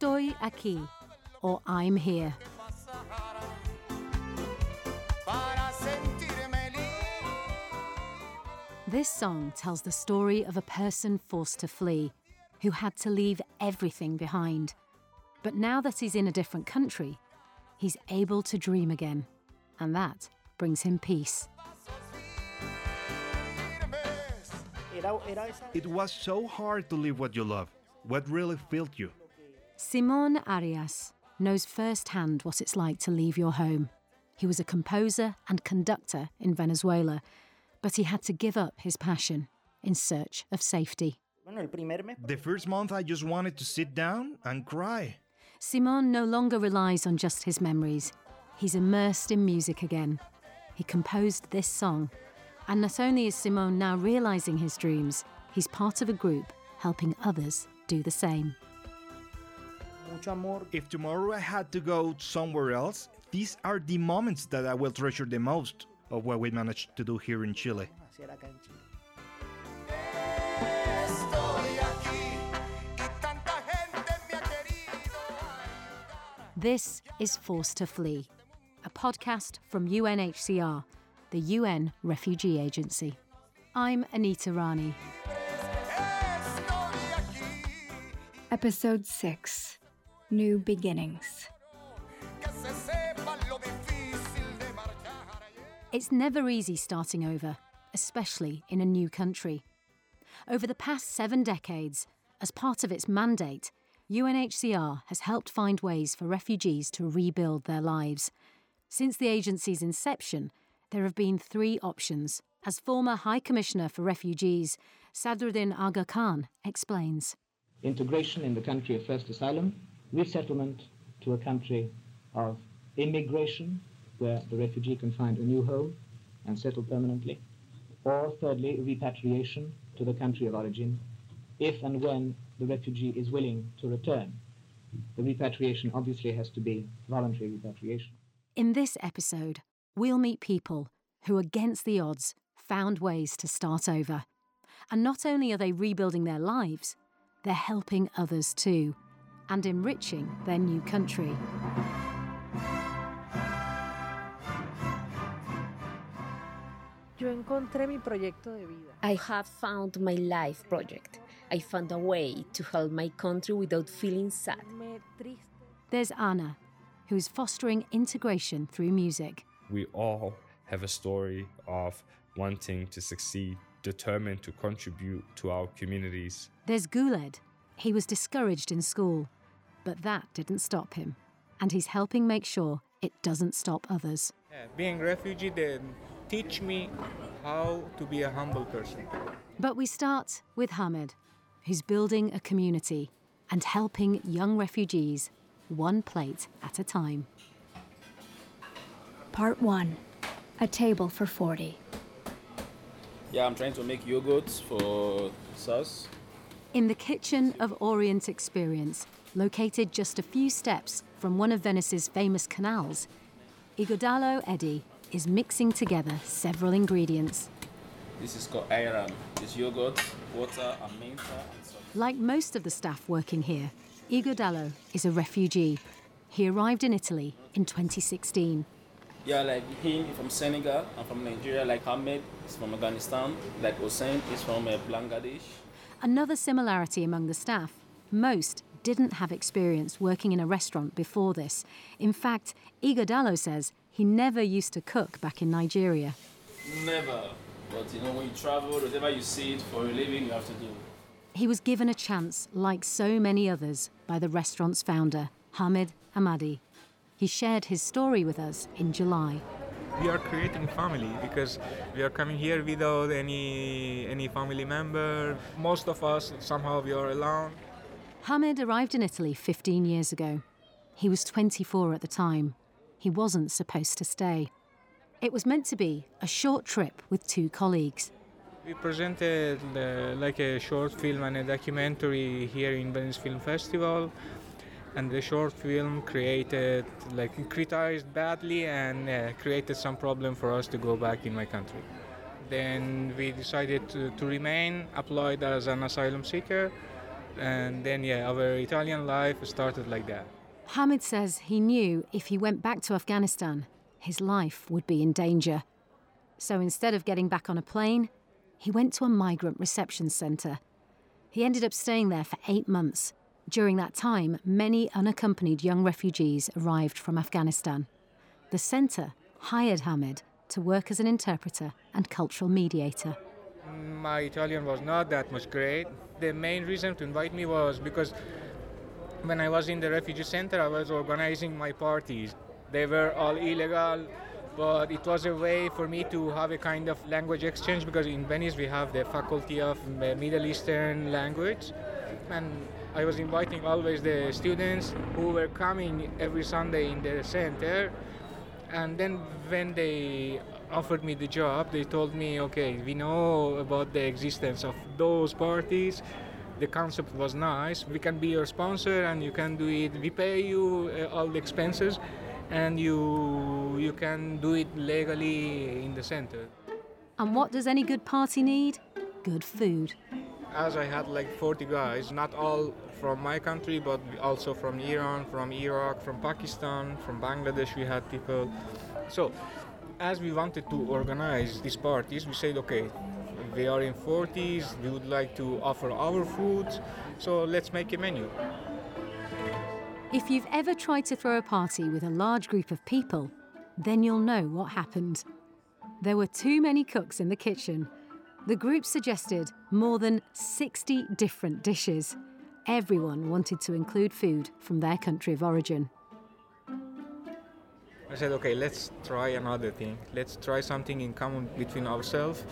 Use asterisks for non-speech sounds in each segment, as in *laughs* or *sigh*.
Estoy aquí, or I'm here. This song tells the story of a person forced to flee, who had to leave everything behind. But now that he's in a different country, he's able to dream again. And that brings him peace. It was so hard to leave what you love. What really filled you? Simon Arias knows firsthand what it's like to leave your home. He was a composer and conductor in Venezuela, but he had to give up his passion in search of safety. The first month, I just wanted to sit down and cry. Simon no longer relies on just his memories. He's immersed in music again. He composed this song. And not only is Simon now realizing his dreams, he's part of a group helping others do the same. If tomorrow I had to go somewhere else, these are the moments that I will treasure the most of what we managed to do here in Chile. This is Forced to Flee, a podcast from UNHCR, the UN Refugee Agency. I'm Anita Rani. Episode 6 New Beginnings. It's never easy starting over, especially in a new country. Over the past seven decades, as part of its mandate, UNHCR has helped find ways for refugees to rebuild their lives. Since the agency's inception, there have been three options, as former High Commissioner for Refugees, Sadruddin Aga Khan, explains. Integration in the country of first asylum, resettlement to a country of immigration, where the refugee can find a new home and settle permanently, or thirdly, repatriation to the country of origin, if and when the refugee is willing to return. The repatriation obviously has to be voluntary repatriation. In this episode, we'll meet people who, against the odds, found ways to start over. And not only are they rebuilding their lives, they're helping others too, and enriching their new country. I have found my life project. I found a way to help my country without feeling sad. There's Ana, who's fostering integration through music. We all have a story of wanting to succeed, determined to contribute to our communities. There's Guled. He was discouraged in school, but that didn't stop him. And he's helping make sure it doesn't stop others. Yeah, being refugee then teach me how to be a humble person. But we start with Hamid, who's building a community and helping young refugees one plate at a time. Part 1 A Table for 40. Yeah, I'm trying to make yogurt for sauce. In the kitchen of Orient Experience, located just a few steps from one of Venice's famous canals, Igodalo Eddie is mixing together several ingredients. This is called ayran. It's yogurt, water, and menta. Salt. Like most of the staff working here, Igodalo is a refugee. He arrived in Italy in 2016. Yeah, like him from Senegal. I'm from Nigeria. Like Ahmed is from Afghanistan. Like Hussein is from uh, Bangladesh. Another similarity among the staff most didn't have experience working in a restaurant before this. In fact, Igodalo says he never used to cook back in Nigeria. Never. But you know, when you travel, whatever you see it for a living, you have to do. He was given a chance, like so many others, by the restaurant's founder, Hamid Ahmadi. He shared his story with us in July. We are creating family because we are coming here without any any family member. Most of us somehow we are alone. Hamid arrived in Italy 15 years ago. He was 24 at the time. He wasn't supposed to stay. It was meant to be a short trip with two colleagues. We presented uh, like a short film and a documentary here in Venice Film Festival. And the short film created, like, criticized badly and uh, created some problem for us to go back in my country. Then we decided to, to remain, applied as an asylum seeker, And then, yeah, our Italian life started like that. Hamid says he knew if he went back to Afghanistan, his life would be in danger. So instead of getting back on a plane, he went to a migrant reception centre. He ended up staying there for eight months. During that time, many unaccompanied young refugees arrived from Afghanistan. The centre hired Hamid to work as an interpreter and cultural mediator. Mm, my Italian was not that much great. The main reason to invite me was because when I was in the refugee center, I was organizing my parties. They were all illegal, but it was a way for me to have a kind of language exchange because in Venice we have the faculty of Middle Eastern language and I was inviting always the students who were coming every Sunday in the center and then when they offered me the job they told me okay we know about the existence of those parties the concept was nice we can be your sponsor and you can do it we pay you uh, all the expenses and you you can do it legally in the center. And what does any good party need? Good food. As I had like 40 guys, not all from my country, but also from Iran, from Iraq, from Pakistan, from Bangladesh, we had people. So, as we wanted to organize these parties, we said, okay, we are in 40s, we would like to offer our food, so let's make a menu. If you've ever tried to throw a party with a large group of people, then you'll know what happened. There were too many cooks in the kitchen. The group suggested more than 60 different dishes. Everyone wanted to include food from their country of origin. I said, okay, let's try another thing. Let's try something in common between ourselves.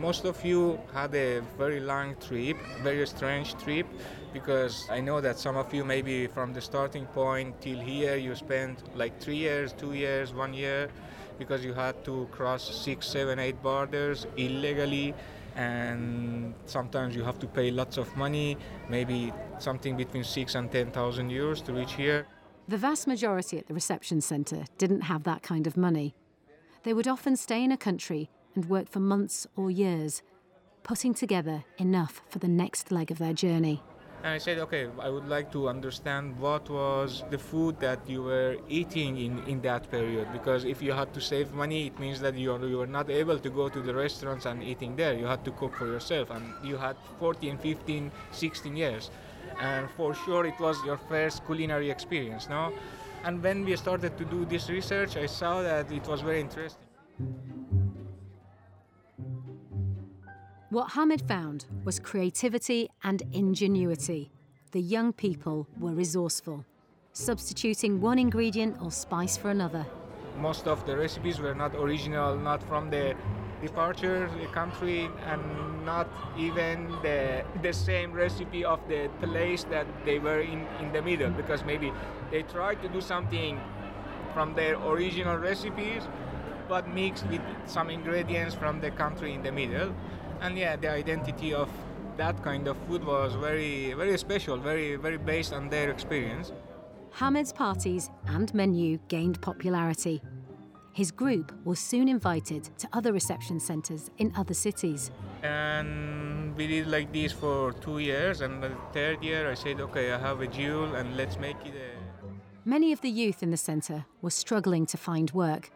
Most of you had a very long trip, very strange trip, because I know that some of you, maybe from the starting point till here, you spent like three years, two years, one year, because you had to cross six, seven, eight borders illegally, and sometimes you have to pay lots of money, maybe something between six and ten thousand euros to reach here. The vast majority at the reception centre didn't have that kind of money. They would often stay in a country and work for months or years, putting together enough for the next leg of their journey. And I said, okay, I would like to understand what was the food that you were eating in, in that period. Because if you had to save money, it means that you, are, you were not able to go to the restaurants and eating there. You had to cook for yourself. And you had 14, 15, 16 years. And for sure, it was your first culinary experience, no? And when we started to do this research, I saw that it was very interesting. What Hamid found was creativity and ingenuity. The young people were resourceful, substituting one ingredient or spice for another. Most of the recipes were not original, not from the departure the country, and not even the, the same recipe of the place that they were in, in the middle, because maybe they tried to do something from their original recipes, but mixed with some ingredients from the country in the middle and yeah, the identity of that kind of food was very, very special, very, very based on their experience. Hamid's parties and menu gained popularity. His group was soon invited to other reception centres in other cities. And we did like this for two years, and the third year I said, okay, I have a jewel and let's make it a. Many of the youth in the centre were struggling to find work.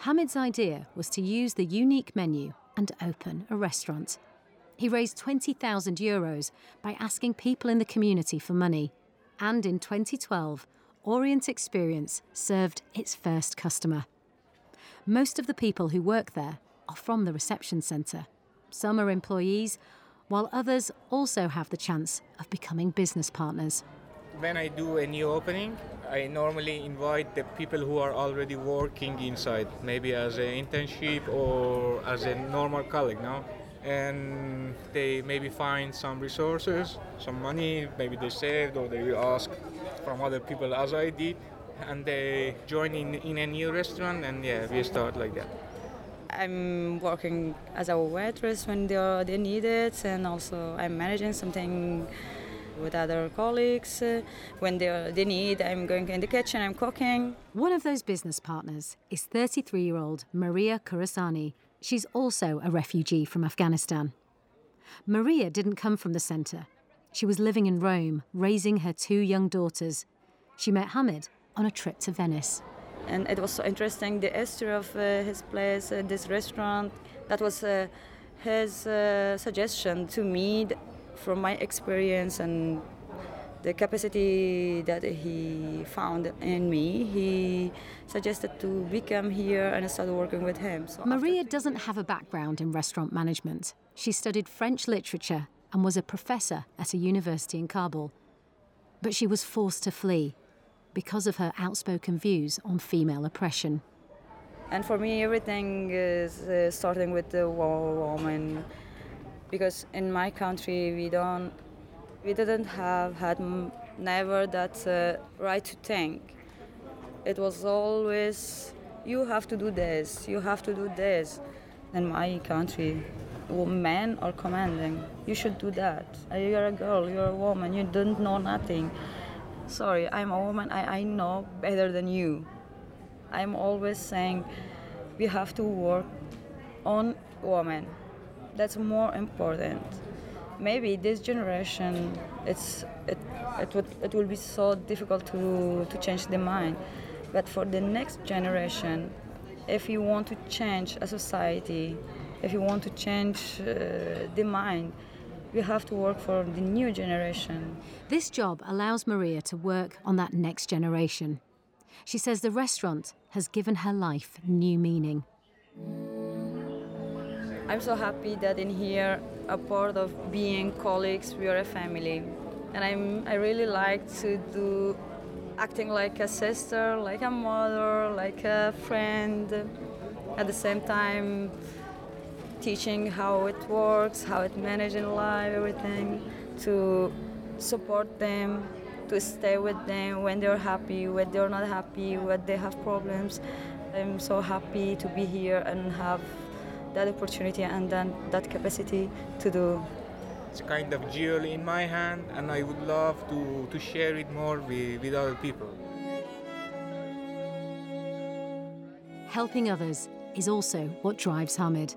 Hamid's idea was to use the unique menu and open a restaurant. He raised 20,000 euros by asking people in the community for money. And in 2012, Orient Experience served its first customer. Most of the people who work there are from the reception centre. Some are employees, while others also have the chance of becoming business partners. When I do a new opening, I normally invite the people who are already working inside, maybe as an internship or as a normal colleague now. And they maybe find some resources, some money, maybe they saved or they will ask from other people as I did, and they join in, in a new restaurant, and yeah, we start like that. I'm working as a waitress when they, they need it, and also I'm managing something with other colleagues. Uh, when they, they need, I'm going in the kitchen, I'm cooking. One of those business partners is 33 year old Maria Kurasani. She's also a refugee from Afghanistan. Maria didn't come from the centre. She was living in Rome, raising her two young daughters. She met Hamid on a trip to Venice. And it was so interesting the history of uh, his place, uh, this restaurant. That was uh, his uh, suggestion to me from my experience and the capacity that he found in me, he suggested to become here and start working with him. So Maria doesn't have a background in restaurant management. She studied French literature and was a professor at a university in Kabul. But she was forced to flee because of her outspoken views on female oppression. And for me, everything is uh, starting with the woman, because in my country we don't we didn't have had never that uh, right to think. It was always you have to do this, you have to do this. In my country, men are commanding. You should do that. You're a girl, you're a woman, you don't know nothing. Sorry, I'm a woman, I, I know better than you. I'm always saying we have to work on women. That's more important maybe this generation it's it, it would it will be so difficult to to change the mind but for the next generation if you want to change a society if you want to change uh, the mind you have to work for the new generation this job allows maria to work on that next generation she says the restaurant has given her life new meaning I'm so happy that in here, a part of being colleagues, we are a family. And I'm, I really like to do acting like a sister, like a mother, like a friend. At the same time, teaching how it works, how it manages in life, everything, to support them, to stay with them when they're happy, when they're not happy, when they have problems. I'm so happy to be here and have that opportunity and then that capacity to do. It's kind of jewel in my hand, and I would love to, to share it more with, with other people. Helping others is also what drives Hamid.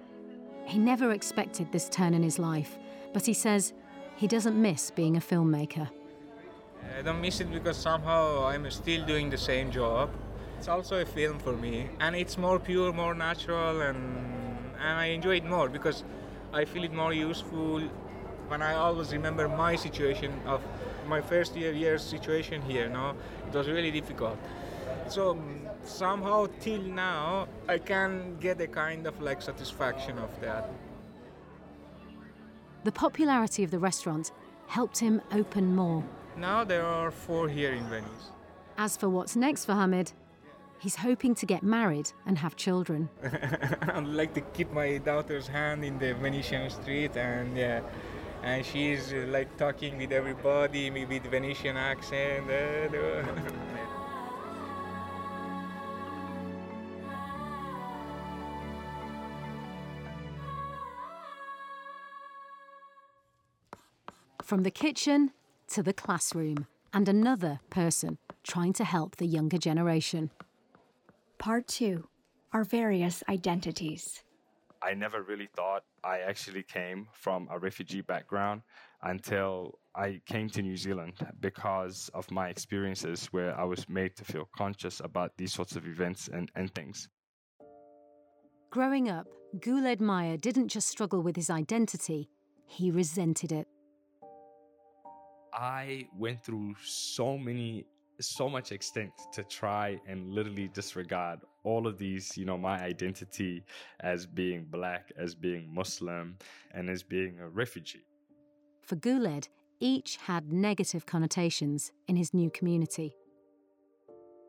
He never expected this turn in his life, but he says he doesn't miss being a filmmaker. I don't miss it because somehow I'm still doing the same job. It's also a film for me, and it's more pure, more natural, and and I enjoy it more because I feel it more useful when I always remember my situation of my first year year situation here. No, it was really difficult. So somehow till now I can get a kind of like satisfaction of that. The popularity of the restaurant helped him open more. Now there are four here in Venice. As for what's next for Hamid, He's hoping to get married and have children. *laughs* I'd like to keep my daughter's hand in the Venetian street and yeah. And she's uh, like talking with everybody maybe with Venetian accent. *laughs* From the kitchen to the classroom, and another person trying to help the younger generation. Part 2 Our Various Identities. I never really thought I actually came from a refugee background until I came to New Zealand because of my experiences where I was made to feel conscious about these sorts of events and, and things. Growing up, Guled Mire didn't just struggle with his identity, he resented it. I went through so many so much extent to try and literally disregard all of these, you know, my identity as being black, as being Muslim, and as being a refugee. For Guled, each had negative connotations in his new community.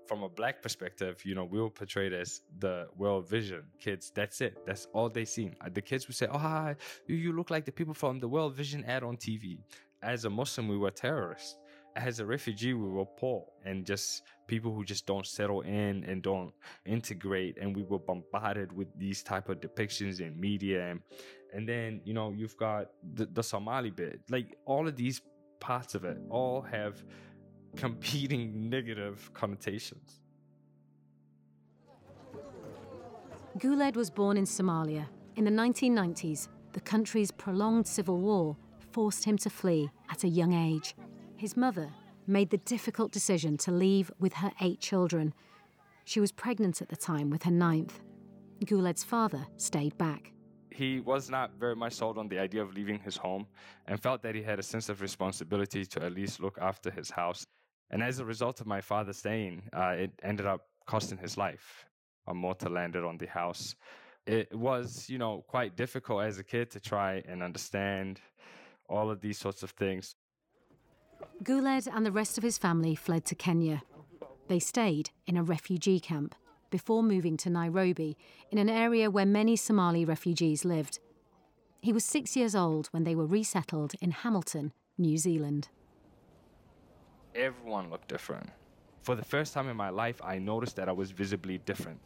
From a black perspective, you know, we were portrayed as the world vision kids. That's it. That's all they seen. The kids would say, "Oh, hi, you look like the people from the world vision ad on TV." As a Muslim, we were terrorists as a refugee, we were poor and just people who just don't settle in and don't integrate. And we were bombarded with these type of depictions in media. And, and then, you know, you've got the, the Somali bit. Like all of these parts of it all have competing *laughs* negative connotations. Guled was born in Somalia. In the 1990s, the country's prolonged civil war forced him to flee at a young age. His mother made the difficult decision to leave with her eight children. She was pregnant at the time with her ninth. Guled's father stayed back. He was not very much sold on the idea of leaving his home and felt that he had a sense of responsibility to at least look after his house. And as a result of my father staying, uh, it ended up costing his life. A mortar landed on the house. It was, you know, quite difficult as a kid to try and understand all of these sorts of things. Guled and the rest of his family fled to Kenya. They stayed in a refugee camp before moving to Nairobi, in an area where many Somali refugees lived. He was six years old when they were resettled in Hamilton, New Zealand. Everyone looked different. For the first time in my life, I noticed that I was visibly different.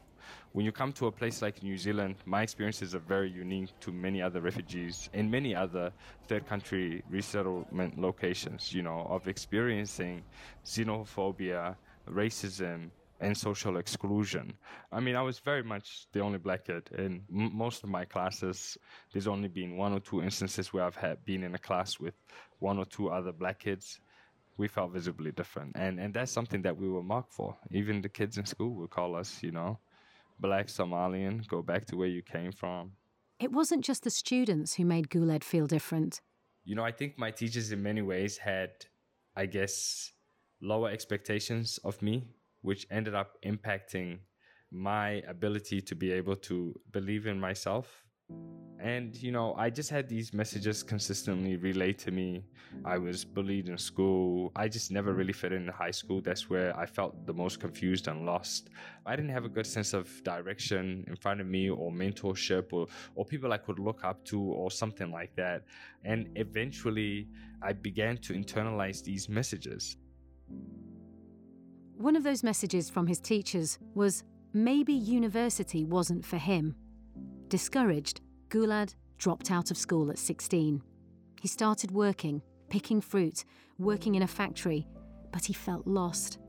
When you come to a place like New Zealand, my experiences are very unique to many other refugees in many other third country resettlement locations, you know, of experiencing xenophobia, racism, and social exclusion. I mean, I was very much the only black kid in m- most of my classes. There's only been one or two instances where I've had been in a class with one or two other black kids. We felt visibly different, and and that's something that we were marked for. Even the kids in school would call us, you know, black Somalian. Go back to where you came from. It wasn't just the students who made Guled feel different. You know, I think my teachers in many ways had, I guess, lower expectations of me which ended up impacting my ability to be able to believe in myself. And, you know, I just had these messages consistently relayed to me. I was bullied in school. I just never really fit in high school. That's where I felt the most confused and lost. I didn't have a good sense of direction in front of me or mentorship or, or people I could look up to or something like that. And eventually I began to internalize these messages. One of those messages from his teachers was maybe university wasn't for him. Discouraged, Guled dropped out of school at 16. He started working, picking fruit, working in a factory, but he felt lost.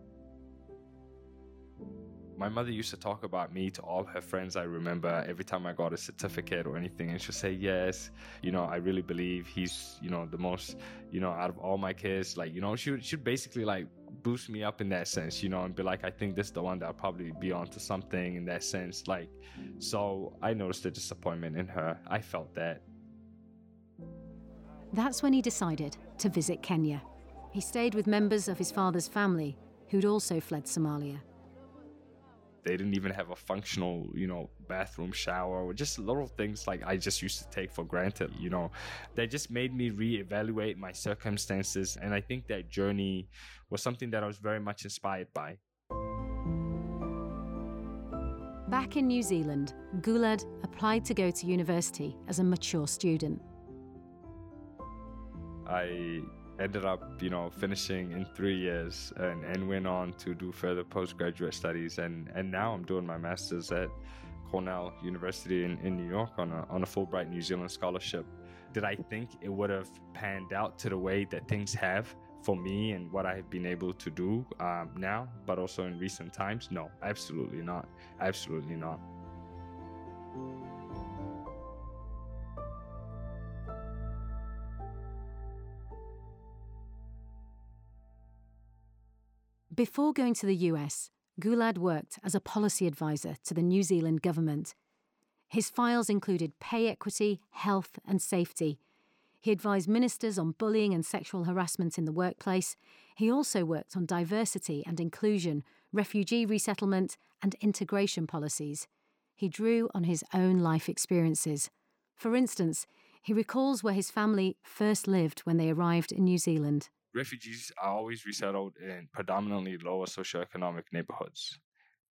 My mother used to talk about me to all her friends. I remember every time I got a certificate or anything, and she'd say, "Yes, you know, I really believe he's, you know, the most, you know, out of all my kids. Like, you know, she she'd basically like boost me up in that sense, you know, and be like, I think this is the one that'll probably be onto something in that sense. Like, so I noticed the disappointment in her. I felt that. That's when he decided to visit Kenya. He stayed with members of his father's family who'd also fled Somalia they didn't even have a functional, you know, bathroom, shower, or just little things like I just used to take for granted, you know. That just made me reevaluate my circumstances. And I think that journey was something that I was very much inspired by. Back in New Zealand, Guled applied to go to university as a mature student. I ended up, you know, finishing in three years and, and went on to do further postgraduate studies. And, and now I'm doing my master's at Cornell University in, in New York on a, on a Fulbright New Zealand scholarship. Did I think it would have panned out to the way that things have for me and what I have been able to do um, now, but also in recent times? No, absolutely not. Absolutely not. Before going to the US, Guled worked as a policy advisor to the New Zealand government. His files included pay equity, health, and safety. He advised ministers on bullying and sexual harassment in the workplace. He also worked on diversity and inclusion, refugee resettlement, and integration policies. He drew on his own life experiences. For instance, he recalls where his family first lived when they arrived in New Zealand refugees are always resettled in predominantly lower socioeconomic neighborhoods.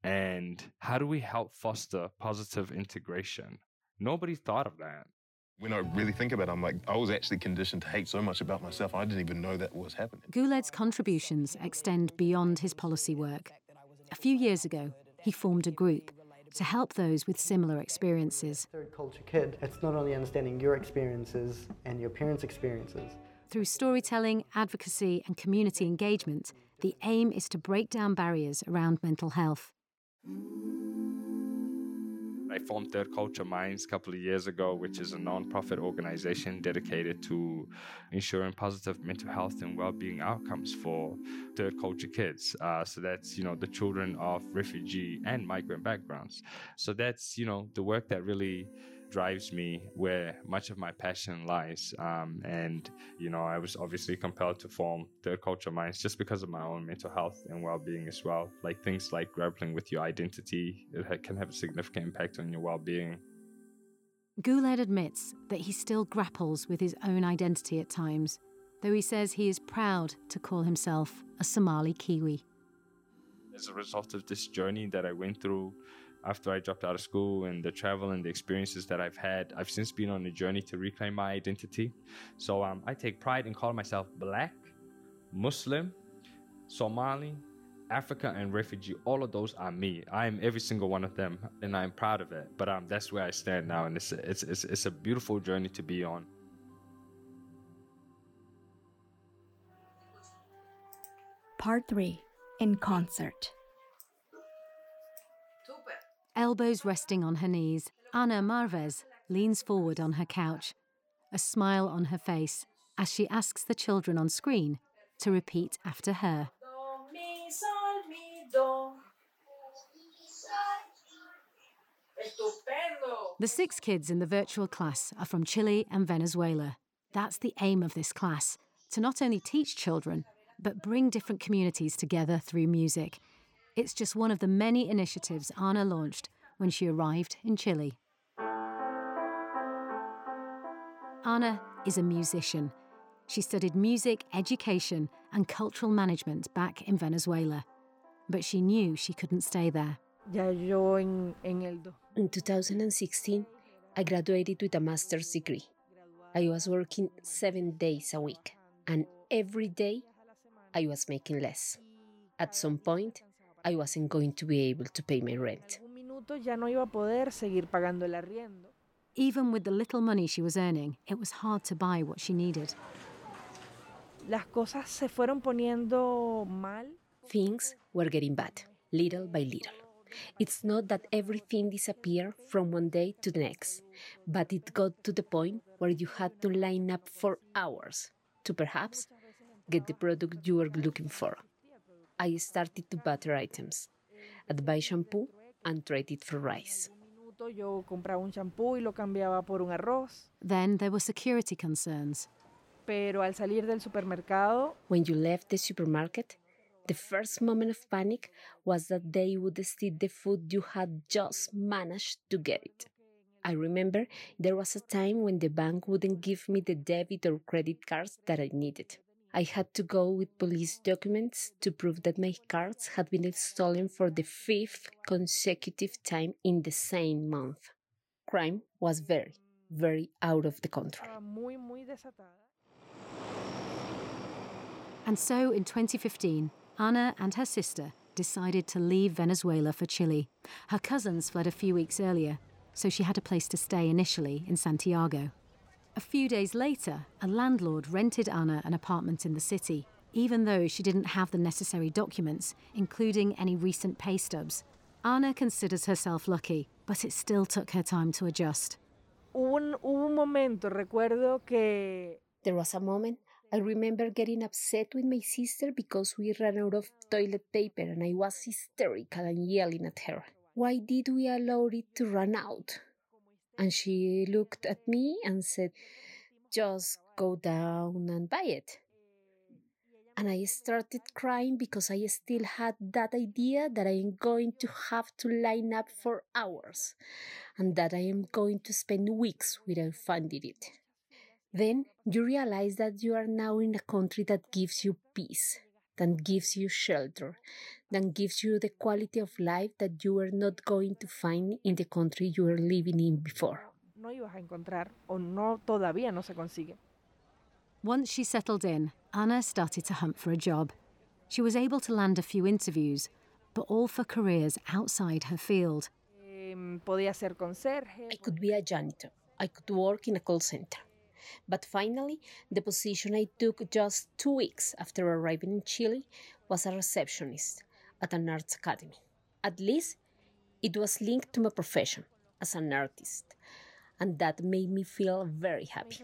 And how do we help foster positive integration? Nobody thought of that. When I really think about it, I'm like, I was actually conditioned to hate so much about myself, I didn't even know that was happening. Guled's contributions extend beyond his policy work. A few years ago, he formed a group to help those with similar experiences. Third culture kid, it's not only understanding your experiences and your parents' experiences, through storytelling, advocacy, and community engagement, the aim is to break down barriers around mental health. I formed Third Culture Minds a couple of years ago, which is a non-profit organization dedicated to ensuring positive mental health and well-being outcomes for third culture kids. Uh, so that's you know the children of refugee and migrant backgrounds. So that's you know the work that really drives me where much of my passion lies. Um, and, you know, I was obviously compelled to form Third Culture Minds just because of my own mental health and well being as well. Like things like grappling with your identity, it can have a significant impact on your well being. Guled admits that he still grapples with his own identity at times, though he says he is proud to call himself a Somali Kiwi. As a result of this journey that I went through, after I dropped out of school and the travel and the experiences that I've had, I've since been on a journey to reclaim my identity. So um, I take pride in calling myself black, Muslim, Somali, Africa, and refugee. All of those are me. I am every single one of them, and I'm proud of it. But um, that's where I stand now, and it's a, it's, it's, it's a beautiful journey to be on. Part 3 In Concert. Elbows resting on her knees, Ana Marvez leans forward on her couch, a smile on her face as she asks the children on screen to repeat after her. The six kids in the virtual class are from Chile and Venezuela. That's the aim of this class to not only teach children, but bring different communities together through music it's just one of the many initiatives Ana launched when she arrived in Chile. Ana is a musician. She studied music, education, and cultural management back in Venezuela. But she knew she couldn't stay there. In 2016, I graduated with a master's degree. I was working seven days a week, and every day I was making less. At some point, I wasn't going to be able to pay my rent. Even with the little money she was earning, it was hard to buy what she needed. Las cosas se fueron poniendo mal. Things were getting bad, little by little. It's not that everything disappeared from one day to the next, but it got to the point where you had to line up for hours to perhaps get the product you were looking for. I started to butter items. I'd buy shampoo and trade it for rice. Then there were security concerns. Pero al salir del supermercado, when you left the supermarket, the first moment of panic was that they would steal the food you had just managed to get it. I remember there was a time when the bank wouldn't give me the debit or credit cards that I needed. I had to go with police documents to prove that my cards had been stolen for the fifth consecutive time in the same month. Crime was very, very out of the control. And so in 2015, Ana and her sister decided to leave Venezuela for Chile. Her cousins fled a few weeks earlier, so she had a place to stay initially in Santiago. A few days later, a landlord rented Ana an apartment in the city, even though she didn't have the necessary documents, including any recent pay stubs. Ana considers herself lucky, but it still took her time to adjust. Un, un momento, recuerdo que... There was a moment I remember getting upset with my sister because we ran out of toilet paper and I was hysterical and yelling at her. Why did we allow it to run out? And she looked at me and said, Just go down and buy it. And I started crying because I still had that idea that I am going to have to line up for hours and that I am going to spend weeks without finding it. Then you realize that you are now in a country that gives you peace, that gives you shelter, that gives you the quality of life that you were not going to find in the country you were living in before. No ibas a encontrar o no todavía no se consigue. Once she settled in, Ana started to hunt for a job. She was able to land a few interviews, but all for careers outside her field. podía ser conserje. I could be a janitor. I could work in a call center. But finally, the position I took just two weeks after arriving in Chile was a receptionist at an arts academy. At least it was linked to my profession, as an artist, and that made me feel very happy.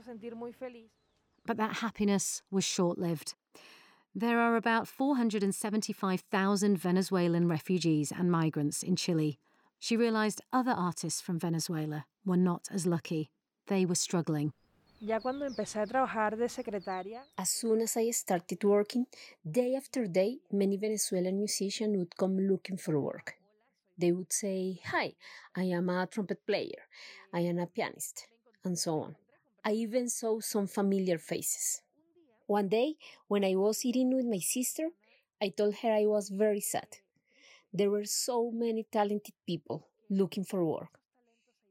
But that happiness was short lived. There are about 475,000 Venezuelan refugees and migrants in Chile. She realized other artists from Venezuela were not as lucky. They were struggling. As soon as I started working, day after day, many Venezuelan musicians would come looking for work. They would say, Hi, I am a trumpet player, I am a pianist, and so on. I even saw some familiar faces. One day, when I was eating with my sister, I told her I was very sad. There were so many talented people looking for work.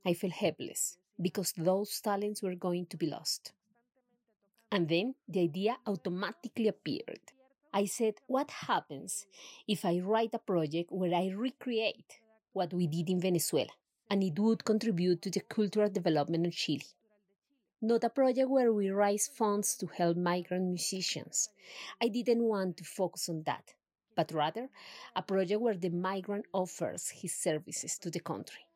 I felt helpless because those talents were going to be lost. And then the idea automatically appeared. I said, What happens if I write a project where I recreate what we did in Venezuela and it would contribute to the cultural development of Chile? Not a project where we raise funds to help migrant musicians. I didn't want to focus on that, but rather a project where the migrant offers his services to the country.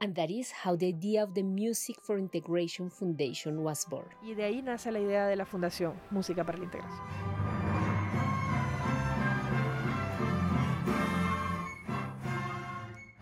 And that is how the idea of the Music for Integration Foundation was born. Y de ahí nace la idea de la Fundación Música para la Integración.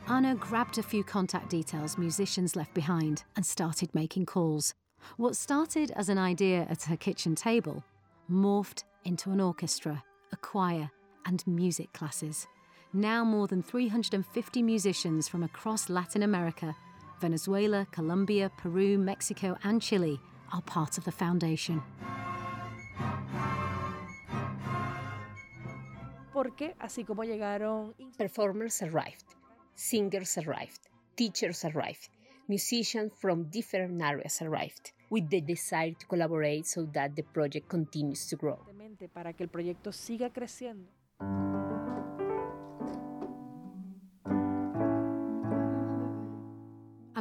Ana grabbed a few contact details musicians left behind and started making calls. What started as an idea at her kitchen table morphed into an orchestra, a choir, and music classes. Now, more than 350 musicians from across Latin America, Venezuela, Colombia, Peru, Mexico, and Chile are part of the foundation. Porque así como llegaron performers arrived, singers arrived, teachers arrived, musicians from different areas arrived with the desire to collaborate so that the project continues to grow.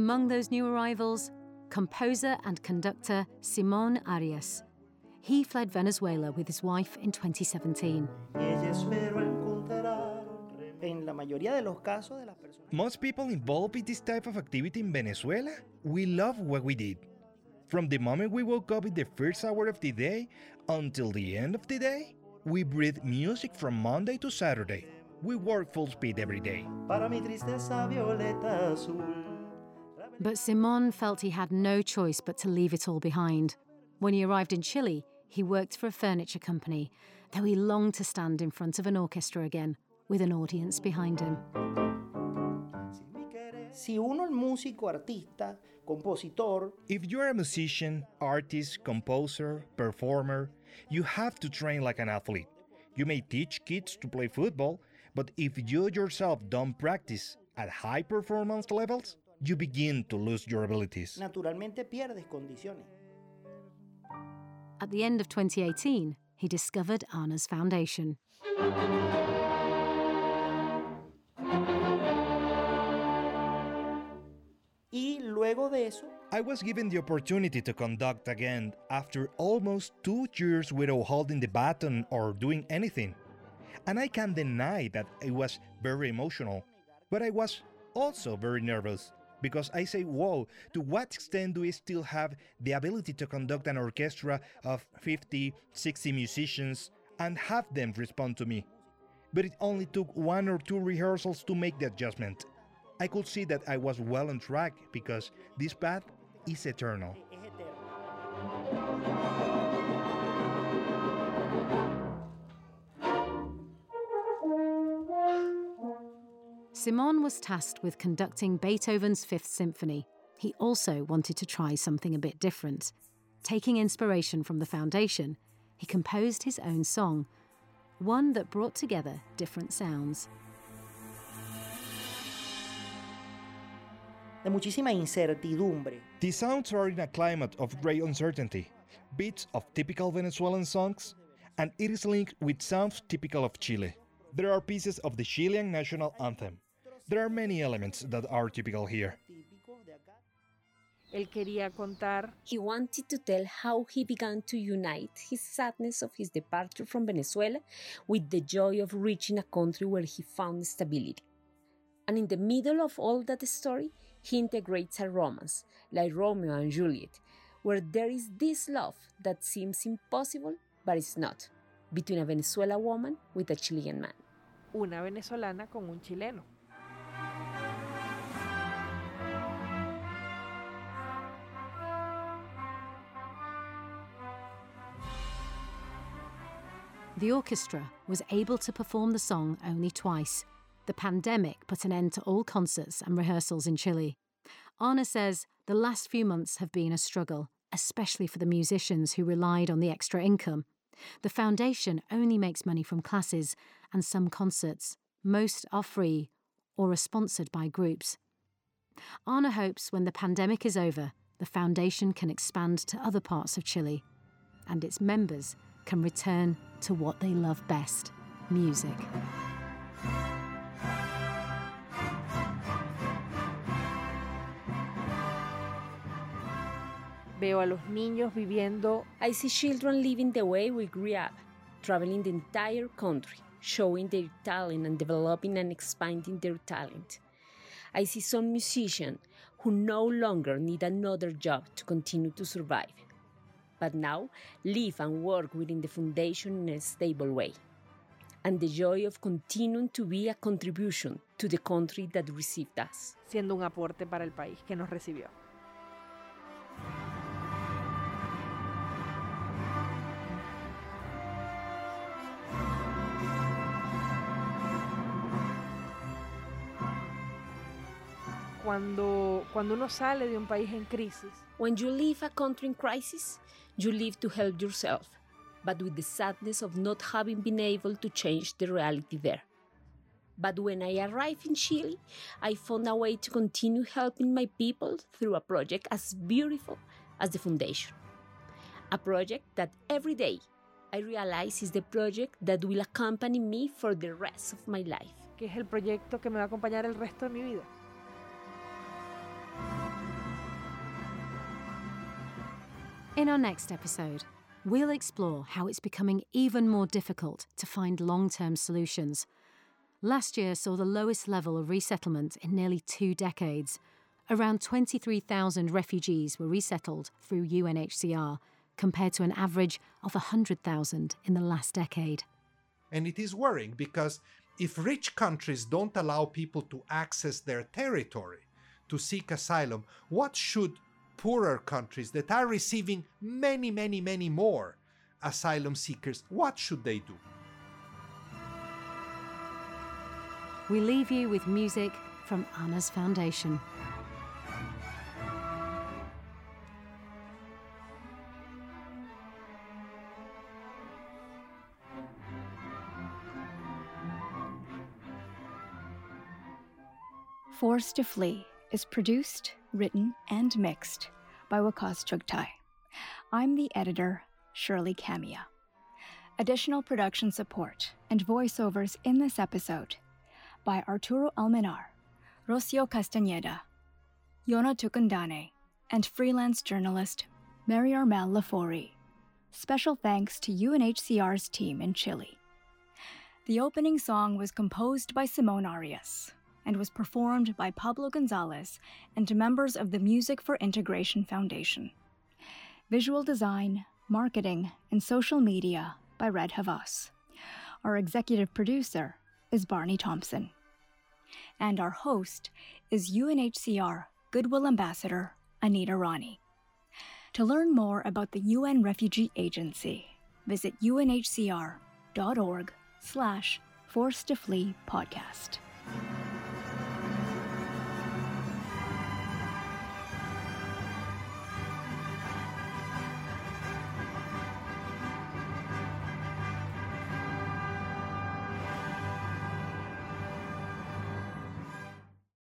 Among those new arrivals, composer and conductor Simon Arias. He fled Venezuela with his wife in 2017. Most people involved in this type of activity in Venezuela, we love what we did. From the moment we woke up in the first hour of the day until the end of the day, we breathe music from Monday to Saturday. We work full speed every day. But Simon felt he had no choice but to leave it all behind. When he arrived in Chile, he worked for a furniture company, though he longed to stand in front of an orchestra again, with an audience behind him. Si uno el músico, artista, compositor. If you're a musician, artist, composer, performer, you have to train like an athlete. You may teach kids to play football, but if you yourself don't practice at high performance levels, you begin to lose your abilities. Naturalmente pierdes condiciones. At the end of 2018, he discovered Ana's foundation. Y luego de eso, I was given the opportunity to conduct again after almost two years without holding the baton or doing anything. And I can't deny that it was very emotional, but I was also very nervous because I say, whoa, to what extent do we still have the ability to conduct an orchestra of 50, 60 musicians and have them respond to me? But it only took one or two rehearsals to make the adjustment. I could see that I was well on track because this path is eternal. Simon was tasked with conducting Beethoven's Fifth Symphony. He also wanted to try something a bit different. Taking inspiration from the foundation, he composed his own song, one that brought together different sounds. De muchísima incertidumbre. The sounds are in a climate of great uncertainty, beats of typical Venezuelan songs, and it is linked with sounds typical of Chile. There are pieces of the Chilean national anthem. There are many elements that are typical here. Él quería contar. He wanted to tell how he began to unite his sadness of his departure from Venezuela with the joy of reaching a country where he found stability. And in the middle of all that story, he integrates a romance, like Romeo and Juliet, where there is this love that seems impossible, but it's not, between a Venezuela woman with a Chilean man. Una venezolana con un chileno. The orchestra was able to perform the song only twice. The pandemic put an end to all concerts and rehearsals in Chile. Ana says the last few months have been a struggle, especially for the musicians who relied on the extra income. The foundation only makes money from classes and some concerts. Most are free or are sponsored by groups. Ana hopes when the pandemic is over, the foundation can expand to other parts of Chile and its members can return to what they love best music. Veo a los niños viviendo. I see children living the way we grew up, traveling the entire country, showing their talent and developing and expanding their talent. I see some musicians who no longer need another job to continue to survive, but now live and work within the foundation in a stable way. And the joy of continuing to be a contribution to the country that received us. Siendo un aporte para el país que nos recibió. Cuando, cuando uno sale de un país en crisis. When you leave a country in crisis, you live to help yourself, but with the sadness of not having been able to change the reality there. But when I arrived in Chile, I found a way to continue helping my people through a project as beautiful as the foundation. A project that every day I realize is the project that will accompany me for the rest of my life. Que es el proyecto que me va a acompañar el resto de mi vida. In our next episode, we'll explore how it's becoming even more difficult to find long term solutions. Last year saw the lowest level of resettlement in nearly two decades. Around 23,000 refugees were resettled through UNHCR, compared to an average of 100,000 in the last decade. And it is worrying because if rich countries don't allow people to access their territory to seek asylum, what should poorer countries that are receiving many, many, many more asylum seekers, what should they do? We leave you with music from Ana's Foundation. Forced to Flee is produced written, and mixed by Wakas Chugtai. I'm the editor, Shirley Camia. Additional production support and voiceovers in this episode by Arturo Almenar, Rocio Castañeda, Yona Tukundane, and freelance journalist Mary Armel Lafori. Special thanks to UNHCR's team in Chile. The opening song was composed by Simone Arias and was performed by Pablo Gonzalez and members of the Music for Integration Foundation. Visual design, marketing, and social media by Red Havas. Our executive producer is Barney Thompson. And our host is UNHCR Goodwill Ambassador Anita Rani. To learn more about the UN Refugee Agency, visit unhcr.org slash forced to flee podcast.